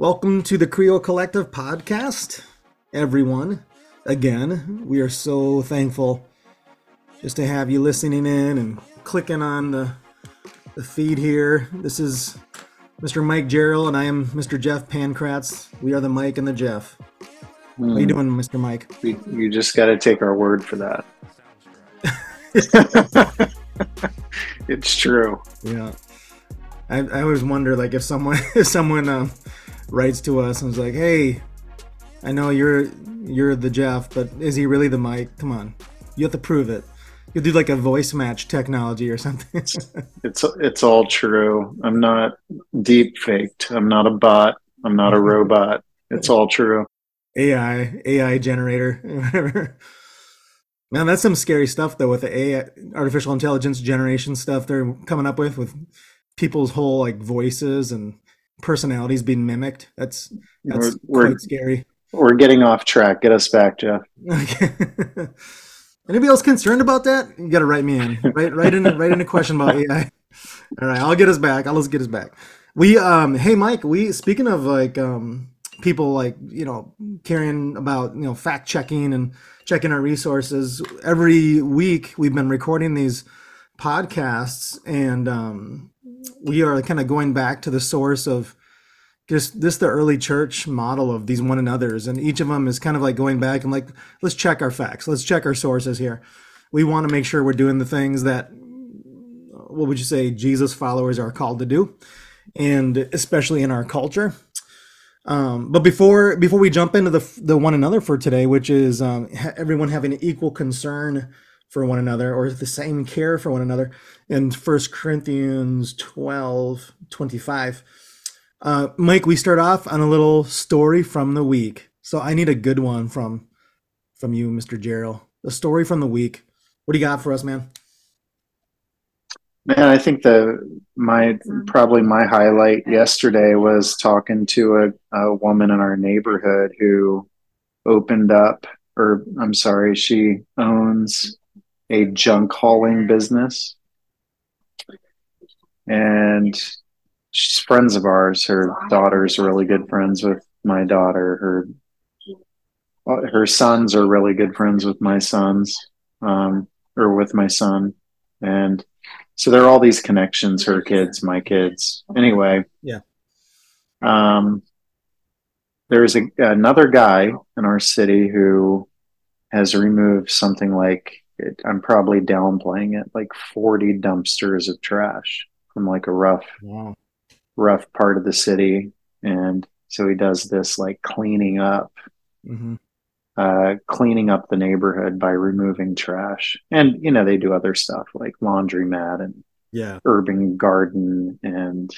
Welcome to the Creo Collective podcast, everyone. Again, we are so thankful just to have you listening in and clicking on the, the feed here. This is Mr. Mike Gerald, and I am Mr. Jeff Pankratz. We are the Mike and the Jeff. How you doing, Mr. Mike? We, you just got to take our word for that. it's true. Yeah. I, I always wonder, like, if someone if someone um, writes to us and is like, "Hey, I know you're you're the Jeff, but is he really the Mike? Come on, you have to prove it. You'll do like a voice match technology or something." it's it's all true. I'm not deep faked. I'm not a bot. I'm not a robot. It's all true. AI AI generator, whatever. Man, that's some scary stuff though with the AI, artificial intelligence generation stuff they're coming up with with people's whole like voices and personalities being mimicked. That's that's we're, quite we're, scary. We're getting off track. Get us back, Jeff. Anybody else concerned about that? You got to write me in. Right, write in, write in a question about AI. All right, I'll get us back. I'll just get us back. We, um, hey Mike, we speaking of like um, people like you know caring about you know fact checking and checking our resources. Every week we've been recording these podcasts, and um, we are kind of going back to the source of just this the early church model of these one another's and each of them is kind of like going back and like let's check our facts let's check our sources here. We want to make sure we're doing the things that what would you say jesus followers are called to do and especially in our culture. Um, but before before we jump into the the one another for today which is um, everyone having equal concern for one another or the same care for one another in First Corinthians 12 25 uh, Mike, we start off on a little story from the week. So I need a good one from from you, Mr. Gerald. The story from the week. What do you got for us, man? Man, I think the my probably my highlight yesterday was talking to a, a woman in our neighborhood who opened up, or I'm sorry, she owns a junk hauling business, and she's friends of ours. Her daughter's really good friends with my daughter. Her her sons are really good friends with my sons, um, or with my son, and so there are all these connections. Her kids, my kids. Anyway, yeah. Um, there's a, another guy in our city who has removed something like I'm probably downplaying it, like 40 dumpsters of trash from like a rough wow. rough part of the city. And so he does this like cleaning up mm-hmm. uh, cleaning up the neighborhood by removing trash. And you know they do other stuff like laundromat and yeah. urban garden and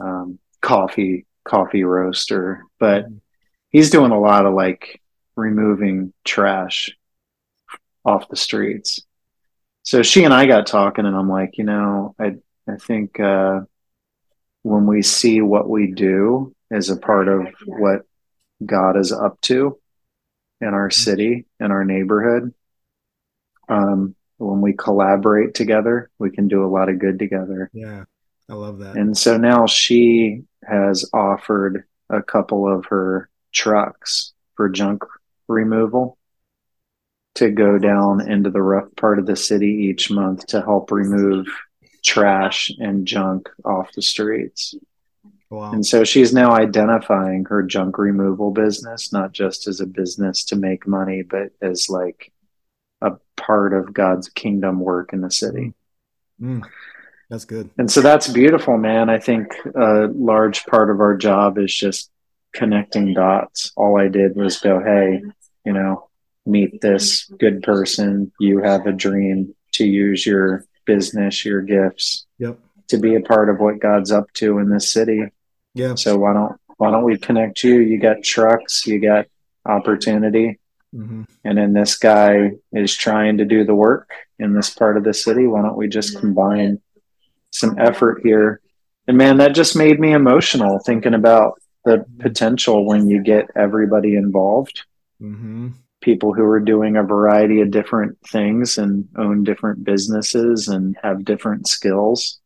um, coffee coffee roaster. But mm-hmm. he's doing a lot of like removing trash off the streets so she and i got talking and i'm like you know i i think uh when we see what we do as a part of what God is up to in our mm-hmm. city, in our neighborhood, um, when we collaborate together, we can do a lot of good together. Yeah, I love that. And so now she has offered a couple of her trucks for junk removal to go down into the rough part of the city each month to help remove trash and junk off the streets. Wow. And so she's now identifying her junk removal business, not just as a business to make money, but as like a part of God's kingdom work in the city. Mm. That's good. And so that's beautiful, man. I think a large part of our job is just connecting dots. All I did was go, hey, you know, meet this good person. You have a dream to use your business, your gifts, yep. to be a part of what God's up to in this city. Yeah. So why don't why don't we connect you? You got trucks, you got opportunity, mm-hmm. and then this guy is trying to do the work in this part of the city. Why don't we just combine some effort here? And man, that just made me emotional thinking about the potential when you get everybody involved. Mm-hmm people who are doing a variety of different things and own different businesses and have different skills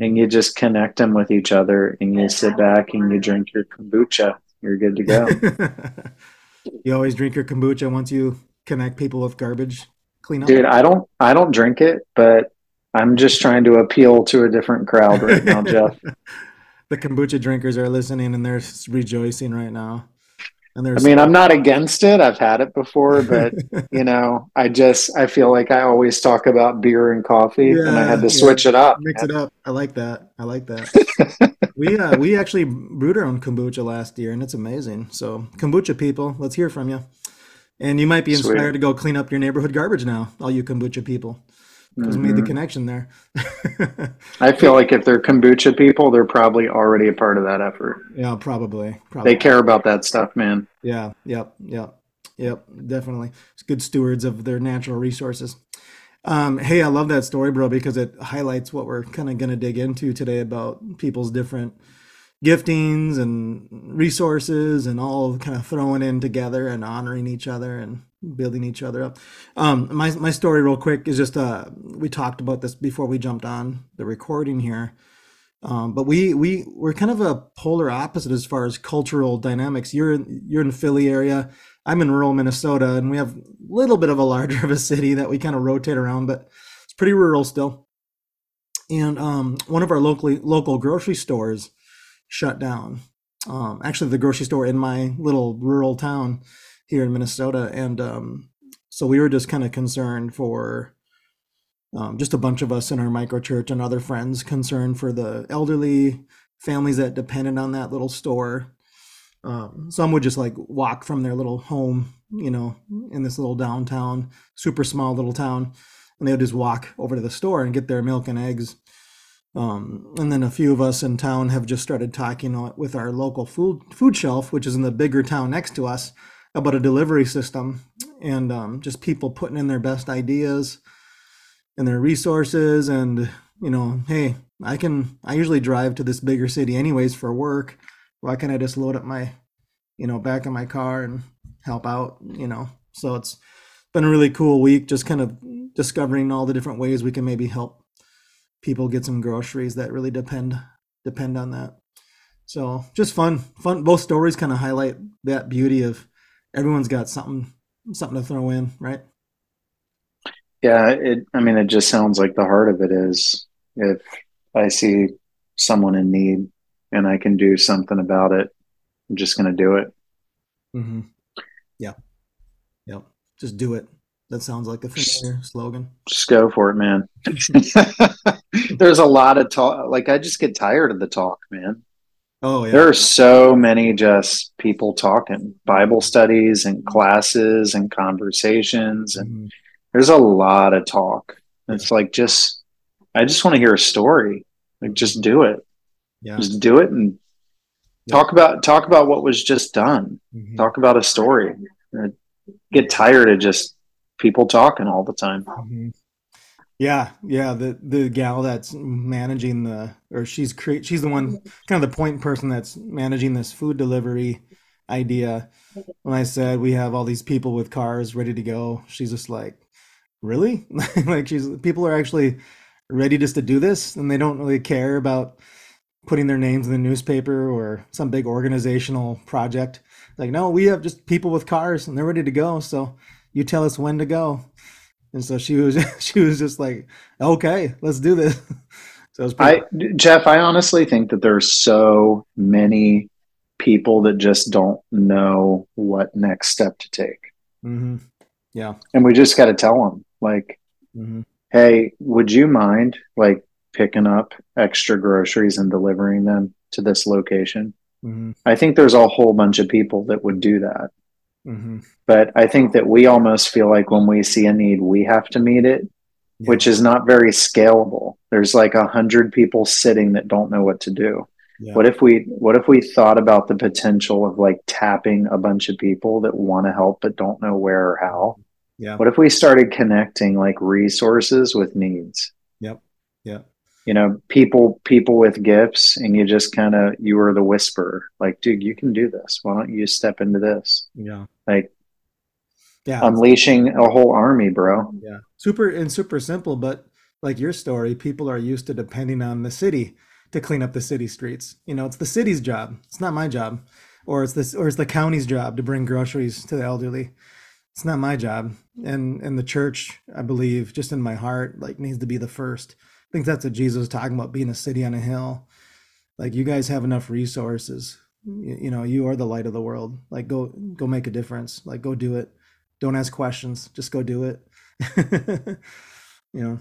and you just connect them with each other and you sit back and you drink your kombucha. You're good to go. you always drink your kombucha once you connect people with garbage cleanup. Dude, I don't I don't drink it, but I'm just trying to appeal to a different crowd right now, Jeff. the kombucha drinkers are listening and they're rejoicing right now. And there's I mean, I'm not against it. I've had it before, but you know, I just I feel like I always talk about beer and coffee yeah, and I had to yeah. switch it up. Mix man. it up. I like that. I like that. we uh we actually brewed our own kombucha last year and it's amazing. So kombucha people, let's hear from you. And you might be inspired Sweet. to go clean up your neighborhood garbage now, all you kombucha people because mm-hmm. made the mm-hmm. connection there. I feel like if they're kombucha people, they're probably already a part of that effort. Yeah, probably. probably. They care about that stuff, man. Yeah, yep, yep, yep, definitely. It's good stewards of their natural resources. Um, hey, I love that story, bro, because it highlights what we're kind of going to dig into today about people's different giftings and resources and all kind of throwing in together and honoring each other and building each other up. Um, my my story, real quick, is just uh, we talked about this before we jumped on the recording here. Um, but we we we're kind of a polar opposite as far as cultural dynamics. You're in, you're in Philly area. I'm in rural Minnesota, and we have a little bit of a larger of a city that we kind of rotate around, but it's pretty rural still. And um, one of our locally local grocery stores shut down. Um, actually, the grocery store in my little rural town here in Minnesota, and um, so we were just kind of concerned for um, just a bunch of us in our micro church and other friends concerned for the elderly families that depended on that little store. Um, some would just like walk from their little home, you know, in this little downtown, super small little town, and they would just walk over to the store and get their milk and eggs. Um, and then a few of us in town have just started talking with our local food food shelf, which is in the bigger town next to us, about a delivery system and um, just people putting in their best ideas and their resources and you know hey i can i usually drive to this bigger city anyways for work. Why can't i just load up my you know back in my car and help out you know? So it's been a really cool week just kind of discovering all the different ways we can maybe help people get some groceries that really depend depend on that. So just fun fun both stories kind of highlight that beauty of everyone's got something something to throw in, right? Yeah, it. I mean, it just sounds like the heart of it is if I see someone in need and I can do something about it, I'm just going to do it. Mm-hmm. Yeah. Yep. Just do it. That sounds like a familiar slogan. Just go for it, man. There's a lot of talk. Like I just get tired of the talk, man. Oh, yeah. There are so many just people talking, Bible studies and classes and conversations. And mm-hmm. there's a lot of talk. It's like, just, I just want to hear a story. Like, just do it. Yeah. Just do it and yeah. talk about, talk about what was just done. Mm-hmm. Talk about a story. I get tired of just people talking all the time. Mm-hmm. Yeah, yeah. The the gal that's managing the or she's create she's the one kind of the point person that's managing this food delivery idea. When I said we have all these people with cars ready to go, she's just like, Really? like she's people are actually ready just to do this and they don't really care about putting their names in the newspaper or some big organizational project. Like, no, we have just people with cars and they're ready to go. So you tell us when to go and so she was she was just like, okay, let's do this. so I Jeff, I honestly think that there's so many people that just don't know what next step to take. Mm-hmm. Yeah, and we just got to tell them like, mm-hmm. hey, would you mind like picking up extra groceries and delivering them to this location? Mm-hmm. I think there's a whole bunch of people that would do that. Mm-hmm. But I think that we almost feel like when we see a need, we have to meet it, yeah. which is not very scalable. There's like a hundred people sitting that don't know what to do. Yeah. What if we what if we thought about the potential of like tapping a bunch of people that want to help but don't know where or how? Yeah. What if we started connecting like resources with needs? Yep. Yep you know people people with gifts and you just kind of you were the whisperer like dude you can do this why don't you step into this yeah like yeah unleashing a whole army bro yeah super and super simple but like your story, people are used to depending on the city to clean up the city streets. You know, it's the city's job. It's not my job. Or it's this or it's the county's job to bring groceries to the elderly. It's not my job. And and the church, I believe, just in my heart, like needs to be the first. I think that's what Jesus is talking about, being a city on a hill. Like you guys have enough resources. You, you know, you are the light of the world. Like go go make a difference. Like go do it. Don't ask questions. Just go do it. you know.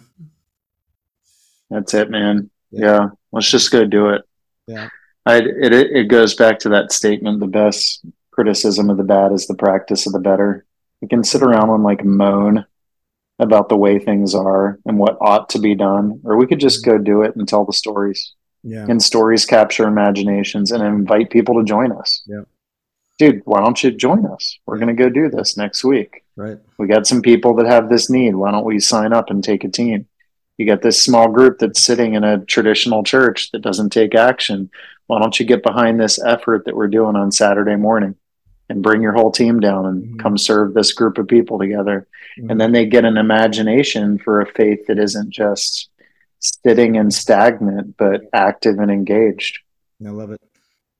That's it, man. Yeah. yeah. Let's just go do it. Yeah. I, it, it goes back to that statement the best criticism of the bad is the practice of the better. You can sit around and like moan about the way things are and what ought to be done, or we could just go do it and tell the stories. Yeah. And stories capture imaginations and invite people to join us. Yeah. Dude, why don't you join us? We're going to go do this next week. Right. We got some people that have this need. Why don't we sign up and take a team? You got this small group that's sitting in a traditional church that doesn't take action. Why don't you get behind this effort that we're doing on Saturday morning and bring your whole team down and mm-hmm. come serve this group of people together? Mm-hmm. And then they get an imagination for a faith that isn't just sitting and stagnant, but active and engaged. I love it.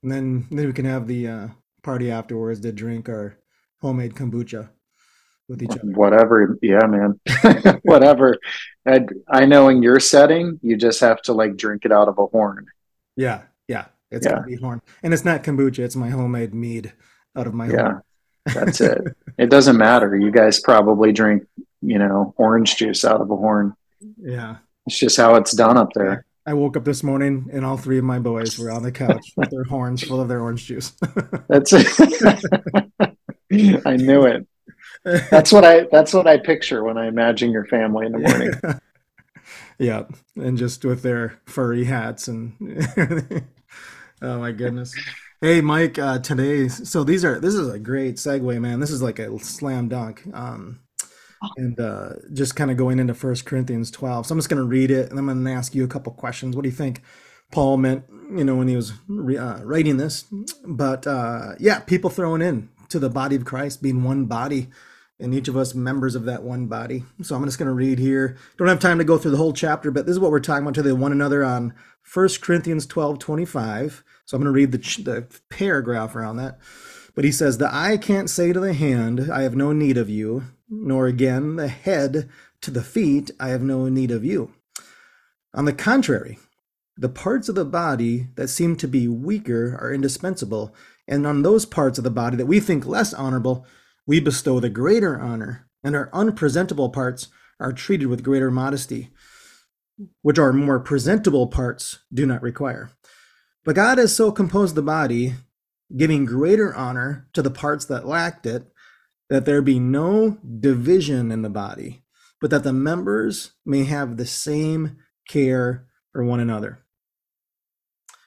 And then, then we can have the uh, party afterwards to drink our homemade kombucha with each other. Whatever. Yeah, man. Whatever. I, I know in your setting, you just have to like drink it out of a horn. Yeah. Yeah. It's yeah. gonna be horn. And it's not kombucha, it's my homemade mead out of my Yeah. Horn. That's it. it doesn't matter. You guys probably drink, you know, orange juice out of a horn. Yeah. It's just how it's done up there. I woke up this morning and all three of my boys were on the couch with their horns full of their orange juice. That's it. I knew it that's what I that's what I picture when I imagine your family in the morning. yeah, and just with their furry hats and oh my goodness. Hey Mike, uh, today so these are this is a great segue, man. This is like a slam dunk. Um, and uh, just kind of going into First Corinthians 12. So I'm just going to read it and I'm going to ask you a couple questions. What do you think Paul meant, you know, when he was re- uh, writing this? But uh, yeah, people throwing in to the body of Christ being one body and each of us members of that one body. So I'm just going to read here. Don't have time to go through the whole chapter, but this is what we're talking about to one another on 1 Corinthians 12 25. So I'm going to read the, the paragraph around that. But he says, The eye can't say to the hand, I have no need of you, nor again the head to the feet, I have no need of you. On the contrary, the parts of the body that seem to be weaker are indispensable, and on those parts of the body that we think less honorable, we bestow the greater honor, and our unpresentable parts are treated with greater modesty, which our more presentable parts do not require. But God has so composed the body, giving greater honor to the parts that lacked it, that there be no division in the body, but that the members may have the same care for one another.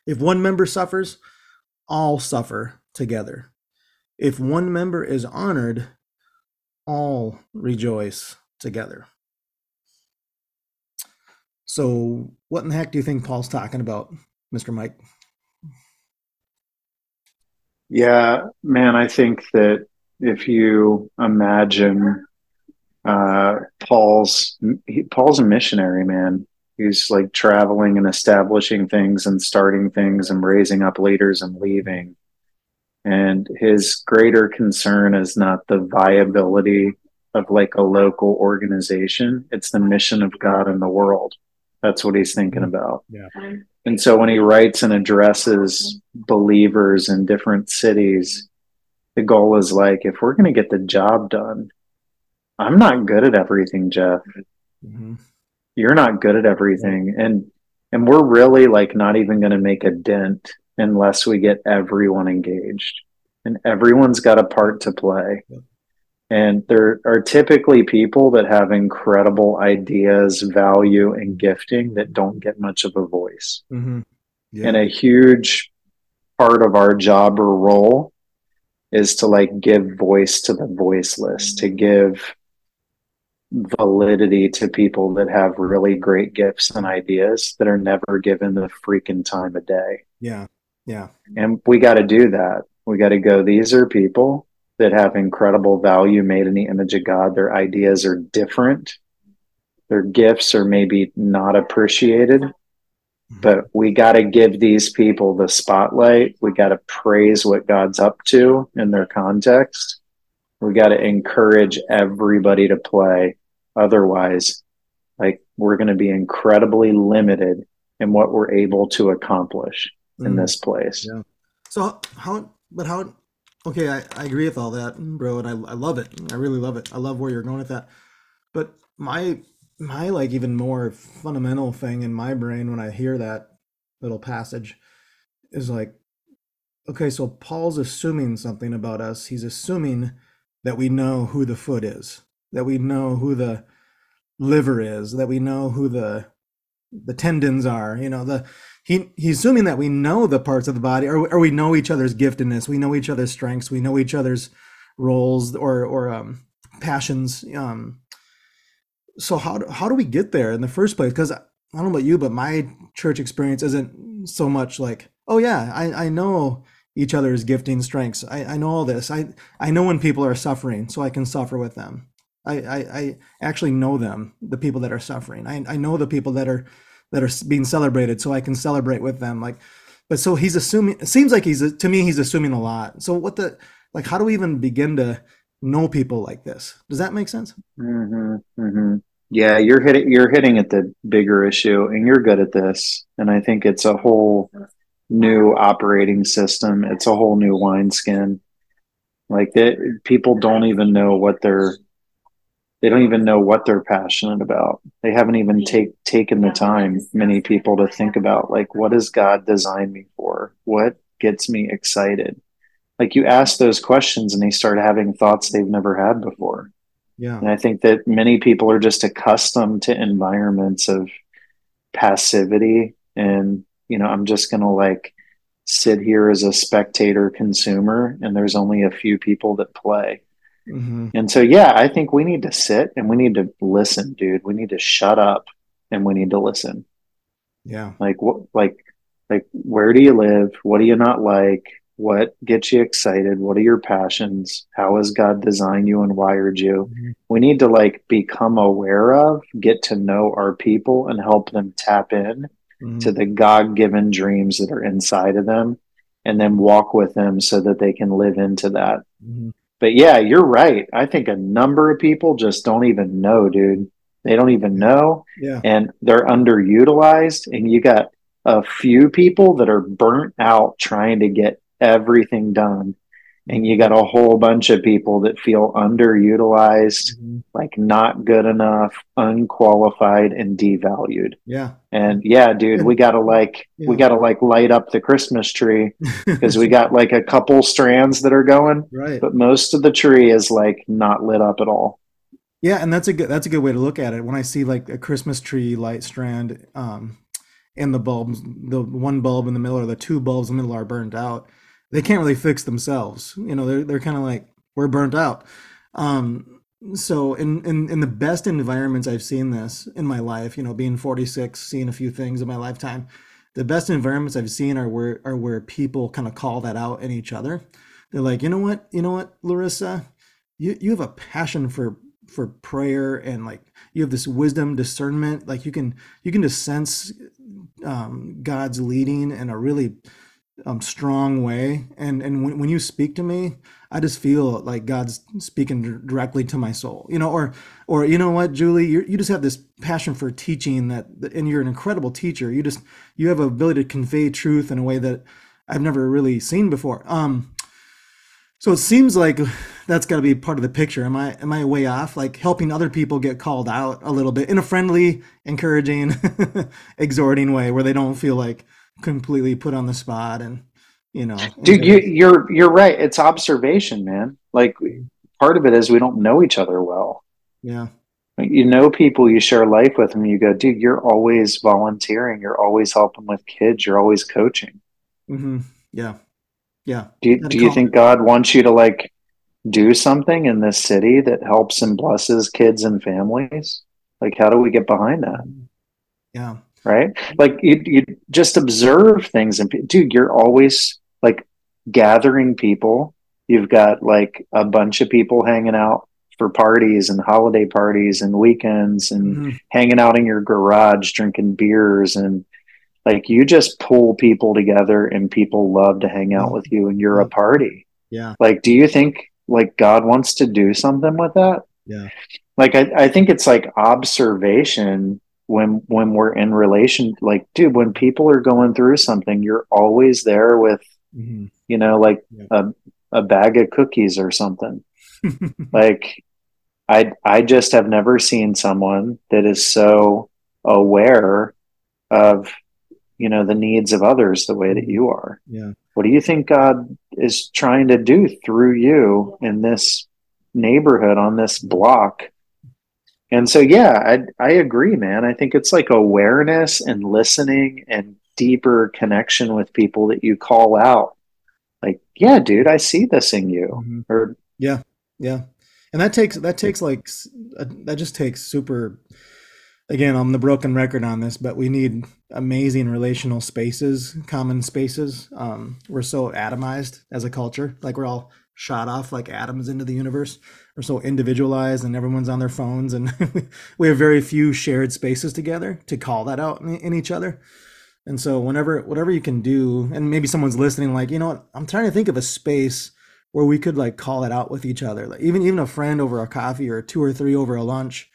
If one member suffers, all suffer together. If one member is honored, all rejoice together. So, what in the heck do you think Paul's talking about, Mr. Mike? Yeah, man, I think that if you imagine uh, Paul's he, Paul's a missionary, man. He's like traveling and establishing things and starting things and raising up leaders and leaving. And his greater concern is not the viability of like a local organization, it's the mission of God in the world. That's what he's thinking mm-hmm. about. Yeah. And so when he writes and addresses believers in different cities, the goal is like, if we're going to get the job done, I'm not good at everything, Jeff. Mm-hmm. You're not good at everything. And, and we're really like not even going to make a dent unless we get everyone engaged. And everyone's got a part to play. Yeah. And there are typically people that have incredible ideas, value, and gifting that don't get much of a voice. Mm-hmm. Yeah. And a huge part of our job or role is to like give voice to the voiceless, to give validity to people that have really great gifts and ideas that are never given the freaking time of day. Yeah. Yeah. And we got to do that. We got to go, these are people that have incredible value made in the image of God. Their ideas are different. their gifts are maybe not appreciated but we got to give these people the spotlight we got to praise what god's up to in their context we got to encourage everybody to play otherwise like we're going to be incredibly limited in what we're able to accomplish mm. in this place yeah so how but how okay I, I agree with all that bro and I, I love it i really love it i love where you're going with that but my my like even more fundamental thing in my brain when I hear that little passage is like, okay, so Paul's assuming something about us. He's assuming that we know who the foot is, that we know who the liver is, that we know who the the tendons are. You know, the he he's assuming that we know the parts of the body, or or we know each other's giftedness, we know each other's strengths, we know each other's roles or or um, passions. Um, so how do, how do we get there in the first place? Because I don't know about you, but my church experience isn't so much like, oh yeah, I, I know each other's gifting strengths. I, I know all this. I, I know when people are suffering, so I can suffer with them. I, I, I actually know them, the people that are suffering. I, I know the people that are that are being celebrated, so I can celebrate with them. Like, but so he's assuming. It seems like he's to me he's assuming a lot. So what the like? How do we even begin to know people like this. Does that make sense? Mm-hmm, mm-hmm. Yeah, you're hitting you're hitting at the bigger issue, and you're good at this. And I think it's a whole new operating system. It's a whole new wineskin. Like that, people don't even know what they're. They don't even know what they're passionate about. They haven't even take taken the time. Many people to think about like, what does God design me for? What gets me excited? like you ask those questions and they start having thoughts they've never had before. Yeah. And I think that many people are just accustomed to environments of passivity and you know, I'm just going to like sit here as a spectator consumer and there's only a few people that play. Mm-hmm. And so yeah, I think we need to sit and we need to listen, dude. We need to shut up and we need to listen. Yeah. Like what like like where do you live? What do you not like? what gets you excited what are your passions how has god designed you and wired you mm-hmm. we need to like become aware of get to know our people and help them tap in mm-hmm. to the god-given dreams that are inside of them and then walk with them so that they can live into that mm-hmm. But yeah you're right. I think a number of people just don't even know dude. They don't even know. Yeah. and they're underutilized. And you got a few people that are burnt out trying to get everything done and you got a whole bunch of people that feel underutilized mm-hmm. like not good enough unqualified and devalued. Yeah. And yeah dude we gotta like yeah. we gotta like light up the christmas tree because we got like a couple strands that are going right. but most of the tree is like not lit up at all. Yeah and that's a good that's a good way to look at it. When i see like a christmas tree light strand um and the bulbs the one bulb in the middle or the two bulbs in the middle are burned out they can't really fix themselves. You know, they're they're kind of like we're burnt out. Um, so in, in in the best environments I've seen this in my life, you know, being 46, seeing a few things in my lifetime, the best environments I've seen are where are where people kind of call that out in each other. They're like, you know what, you know what, Larissa, you you have a passion for for prayer and like you have this wisdom discernment like you can you can just sense um, god's leading in a really um, strong way. And and when, when you speak to me, I just feel like God's speaking directly to my soul. You know, or or you know what, Julie, you you just have this passion for teaching that, and you're an incredible teacher. You just you have ability to convey truth in a way that I've never really seen before. Um, so it seems like that's got to be part of the picture. Am I am I way off? Like helping other people get called out a little bit in a friendly, encouraging, exhorting way, where they don't feel like completely put on the spot and you know dude you, you're you're right. It's observation man. Like part of it is we don't know each other well. Yeah. You know people you share life with and you go dude you're always volunteering. You're always helping with kids. You're always coaching. Mm-hmm. yeah. Yeah. Do you, do you think god wants you to like do something in this city that helps and blesses kids and families? Like how do we get behind that? Yeah right? Like you, you just observe things and dude, you're always like gathering people. You've got like a bunch of people hanging out for parties and holiday parties and weekends and mm-hmm. hanging out in your garage drinking beers and like you just pull people together and people love to hang out with you and you're a party yeah like do you think like god wants to do something with that yeah like i, I think it's like observation when when we're in relation like dude when people are going through something you're always there with mm-hmm. you know like yeah. a, a bag of cookies or something like i i just have never seen someone that is so aware of you know the needs of others the way that you are yeah what do you think god is trying to do through you in this neighborhood on this block and so yeah i i agree man. I think it's like awareness and listening and deeper connection with people that you call out. Like yeah dude i see this in you. Mm-hmm. or yeah yeah. And that takes that takes like that just takes super again, I'm the broken record on this, but we need amazing relational spaces, common spaces. Um, we're so atomized as a culture, like we're all shot off like atoms into the universe. We're so individualized, and everyone's on their phones, and we have very few shared spaces together to call that out in, in each other. And so, whenever whatever you can do, and maybe someone's listening, like you know what, I'm trying to think of a space where we could like call it out with each other, like even even a friend over a coffee or two or three over a lunch.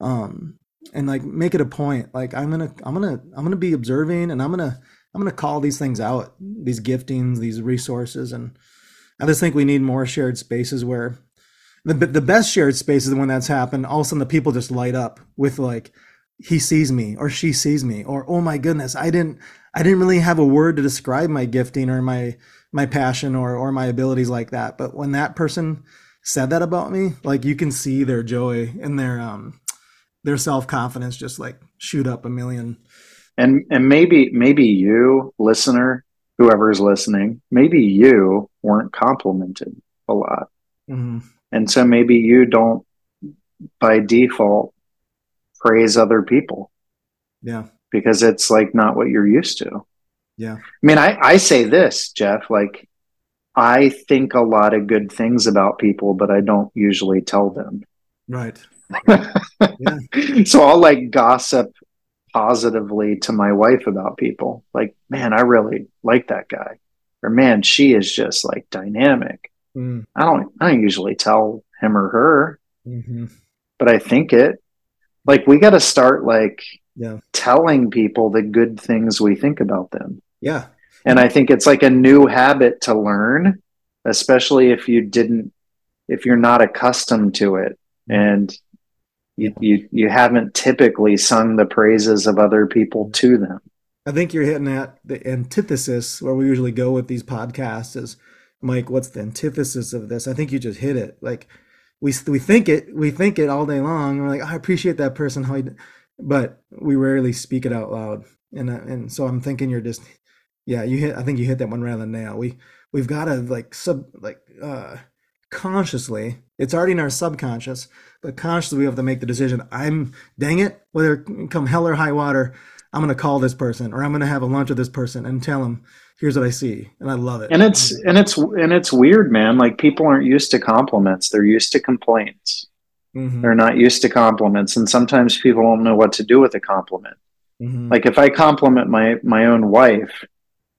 Um, and like make it a point like i'm gonna i'm gonna i'm gonna be observing and i'm gonna i'm gonna call these things out these giftings these resources and i just think we need more shared spaces where the, the best shared space is when that's happened all of a sudden the people just light up with like he sees me or she sees me or oh my goodness i didn't i didn't really have a word to describe my gifting or my my passion or or my abilities like that but when that person said that about me like you can see their joy and their um their self confidence just like shoot up a million. And and maybe maybe you listener, whoever's listening, maybe you weren't complimented a lot, mm-hmm. and so maybe you don't by default praise other people. Yeah, because it's like not what you're used to. Yeah, I mean, I I say this, Jeff, like. I think a lot of good things about people, but I don't usually tell them. Right yeah. So I'll like gossip positively to my wife about people. Like, man, I really like that guy. Or man, she is just like dynamic. Mm. I don't I don't usually tell him or her. Mm-hmm. But I think it. Like we gotta start like yeah. telling people the good things we think about them. Yeah. And I think it's like a new habit to learn, especially if you didn't if you're not accustomed to it. And you, you you haven't typically sung the praises of other people to them. I think you're hitting at the antithesis where we usually go with these podcasts is Mike, what's the antithesis of this? I think you just hit it. Like we we think it, we think it all day long. We're like, oh, I appreciate that person, how he, but we rarely speak it out loud. And uh, and so I'm thinking you're just, yeah, you hit. I think you hit that one right on the nail. We we've got to like sub like uh consciously. It's already in our subconscious but consciously we have to make the decision. I'm dang it, whether come hell or high water, I'm gonna call this person or I'm gonna have a lunch with this person and tell them, here's what I see, and I love it. And it's and it's and it's weird, man. Like people aren't used to compliments; they're used to complaints. Mm-hmm. They're not used to compliments, and sometimes people don't know what to do with a compliment. Mm-hmm. Like if I compliment my my own wife,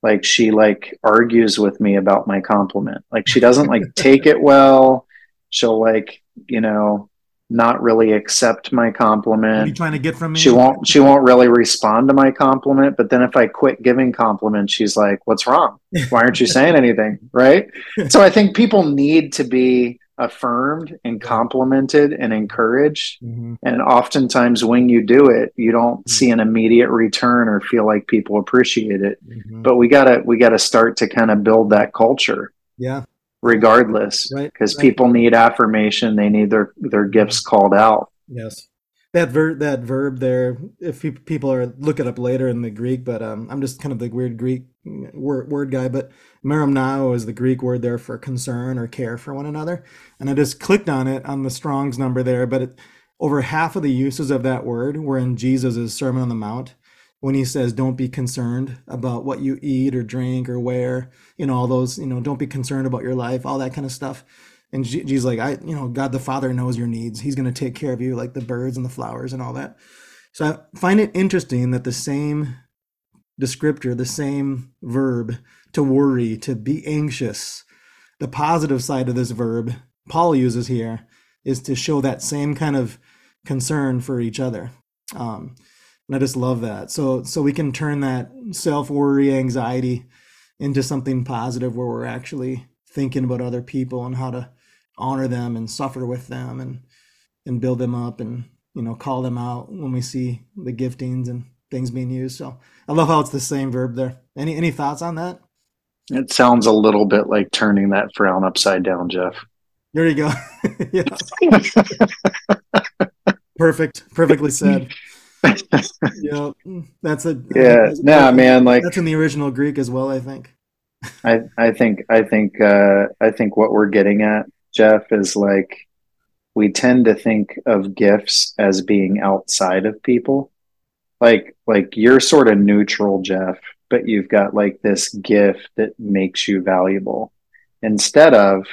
like she like argues with me about my compliment. Like she doesn't like take it well. She'll like you know not really accept my compliment. You trying to get from me? She won't she won't really respond to my compliment, but then if I quit giving compliments, she's like, "What's wrong? Why aren't you saying anything?" Right? so I think people need to be affirmed and complimented and encouraged. Mm-hmm. And oftentimes when you do it, you don't mm-hmm. see an immediate return or feel like people appreciate it. Mm-hmm. But we got to we got to start to kind of build that culture. Yeah regardless because right, right. people need affirmation they need their their gifts called out yes that verb that verb there if people are look it up later in the greek but um, i'm just kind of the weird greek word, word guy but merimnao is the greek word there for concern or care for one another. And i just clicked on it on the strong's number there but it, over half of the uses of that word were in jesus' sermon on the mount when he says don't be concerned about what you eat or drink or wear you know all those you know don't be concerned about your life all that kind of stuff And Jesus like, I, you know, God the Father knows your needs. He's going to take care of you, like the birds and the flowers and all that. So I find it interesting that the same descriptor, the same verb to worry, to be anxious, the positive side of this verb Paul uses here is to show that same kind of concern for each other. Um, and I just love that. So so we can turn that self worry, anxiety into something positive where we're actually thinking about other people and how to honor them and suffer with them and and build them up and you know call them out when we see the giftings and things being used. So I love how it's the same verb there. Any any thoughts on that? It sounds a little bit like turning that frown upside down, Jeff. There you go. Perfect. Perfectly said. yeah, that's a yeah. That's, nah, man, like that's in the original Greek as well. I think. I I think I think uh, I think what we're getting at, Jeff, is like we tend to think of gifts as being outside of people. Like like you're sort of neutral, Jeff, but you've got like this gift that makes you valuable. Instead of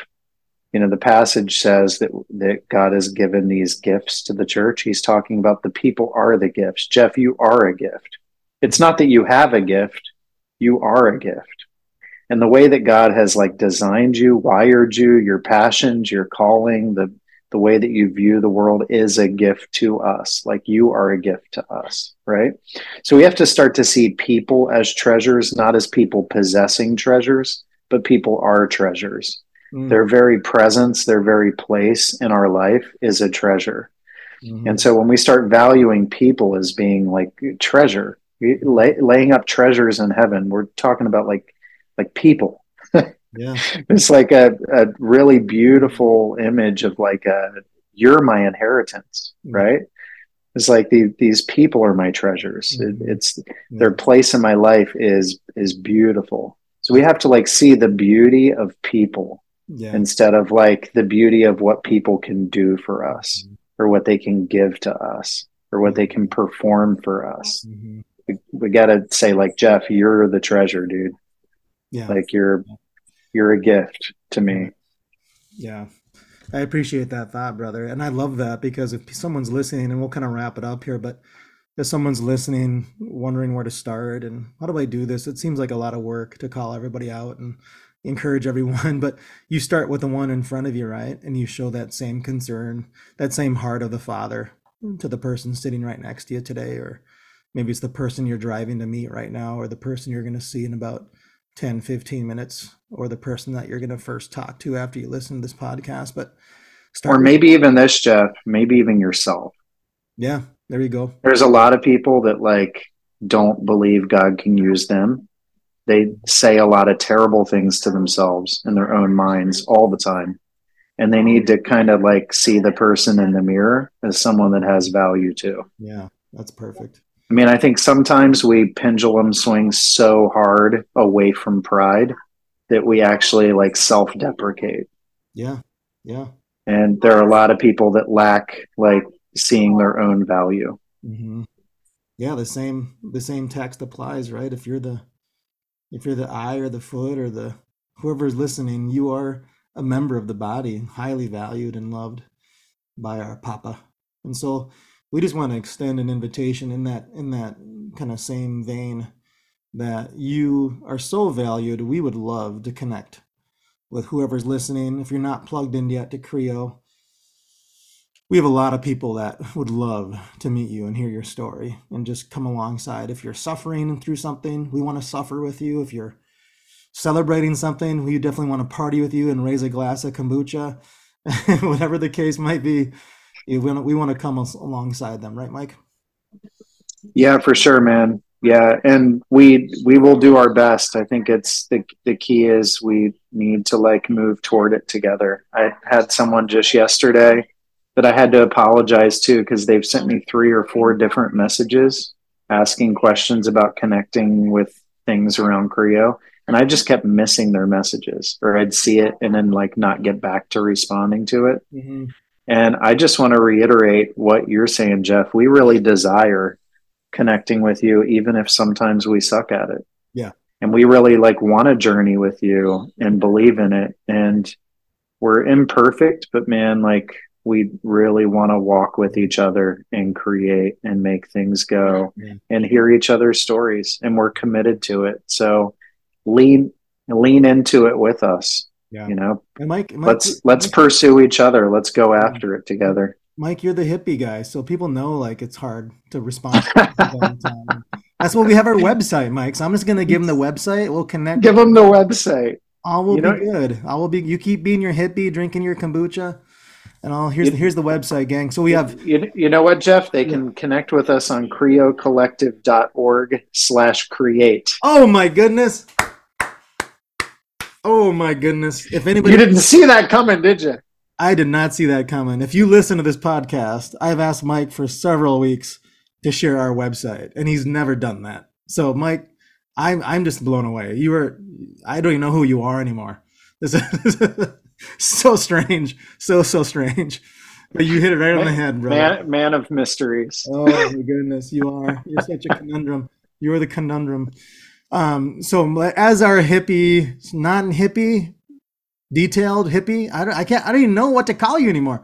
you know the passage says that that god has given these gifts to the church he's talking about the people are the gifts jeff you are a gift it's not that you have a gift you are a gift and the way that god has like designed you wired you your passions your calling the the way that you view the world is a gift to us like you are a gift to us right so we have to start to see people as treasures not as people possessing treasures but people are treasures Mm. Their very presence, their very place in our life is a treasure. Mm-hmm. And so when we start valuing people as being like treasure, lay, laying up treasures in heaven, we're talking about like like people. yeah. It's like a, a really beautiful image of like a you're my inheritance, mm-hmm. right? It's like the, these people are my treasures. Mm-hmm. It, it's their place in my life is is beautiful. So we have to like see the beauty of people yeah. instead of like the beauty of what people can do for us mm-hmm. or what they can give to us or what they can perform for us. Mm-hmm. We, we got to say like Jeff, you're the treasure, dude. Yeah. Like you're you're a gift to me. Yeah. I appreciate that thought, brother. And I love that because if someone's listening and we'll kind of wrap it up here, but if someone's listening, wondering where to start and how do I do this? It seems like a lot of work to call everybody out and encourage everyone, but you start with the one in front of you, right? And you show that same concern, that same heart of the Father to the person sitting right next to you today, or maybe it's the person you're driving to meet right now, or the person you're going to see in about 10, 15 minutes, or the person that you're going to first talk to after you listen to this podcast. But or maybe even this, Jeff, maybe even yourself. Yeah, there you go. There's a lot of people that like don't believe God can use them they say a lot of terrible things to themselves in their own minds all the time and they need to kind of like see the person in the mirror as someone that has value too yeah that's perfect i mean i think sometimes we pendulum swing so hard away from pride that we actually like self-deprecate yeah yeah and there are a lot of people that lack like seeing their own value mm-hmm. yeah the same the same text applies right if you're the if you're the eye or the foot or the whoever's listening, you are a member of the body, highly valued and loved by our Papa. And so we just want to extend an invitation in that in that kind of same vein that you are so valued. We would love to connect with whoever's listening. If you're not plugged in yet to Creo, we have a lot of people that would love to meet you and hear your story and just come alongside. If you're suffering through something, we want to suffer with you. If you're celebrating something, we definitely want to party with you and raise a glass of kombucha, whatever the case might be. We want to come alongside them, right, Mike? Yeah, for sure, man. Yeah, and we we will do our best. I think it's the the key is we need to like move toward it together. I had someone just yesterday that I had to apologize to because they've sent me three or four different messages asking questions about connecting with things around Creo. And I just kept missing their messages, or I'd see it and then like not get back to responding to it. Mm-hmm. And I just want to reiterate what you're saying, Jeff. We really desire connecting with you, even if sometimes we suck at it. Yeah. And we really like want to journey with you and believe in it. And we're imperfect, but man, like we really want to walk with each other and create and make things go Yeah. and hear each other's stories and we're committed to it so lean lean into it with us Yeah. you know And Mike, Mike let's let's pursue each other let's go after it together Mike, you're the hippie guy, so people know like it's hard to respond. time. That's why we have our website, Mike. So I'm just gonna give them the website. We'll connect. give them the website All will You be know- good. I will be. You keep being your hippie, drinking your kombucha, and all. Here's You- the, here's the website, gang. So we have. you, you know what jeff they can connect with us on creocollective.org slash create Oh my goodness. Oh my goodness. If anybody, you didn't see that coming did you I did not see that coming. If you listen to this podcast, I've asked Mike for several weeks to share our website, and he's never done that. So, Mike, I'm I'm just blown away. You were, I don't even know who you are anymore. This is so strange, so so strange. But you hit it right on the head, brother. man, man of mysteries Oh my goodness, you are. You're such a conundrum. You're the conundrum. Um, so as our hippie, non hippie, detailed hippie, I don't, I can't, I don't even know what to call you anymore.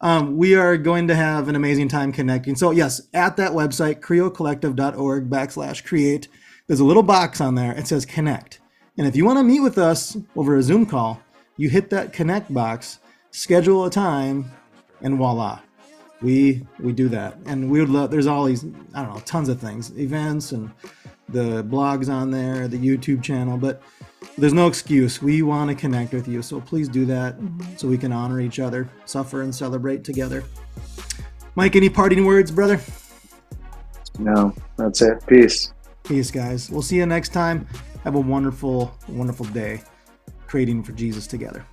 Um, we are going to have an amazing time connecting. So yes, at that website, creocollective.org backslash create, there's a little box on there. It says connect. And if you want to meet with us over a Zoom call, you hit that connect box, schedule a time, and voila we we do that and we would love there's all these i don't know tons of things events and the blogs on there the youtube channel but there's no excuse. We want to connect with you so please do that mm-hmm. so we can honor each other suffer and celebrate together. Mike any parting words brother? No that's it. Peace. Peace guys. We'll see you next time. Have a wonderful wonderful day. Creating for jesus together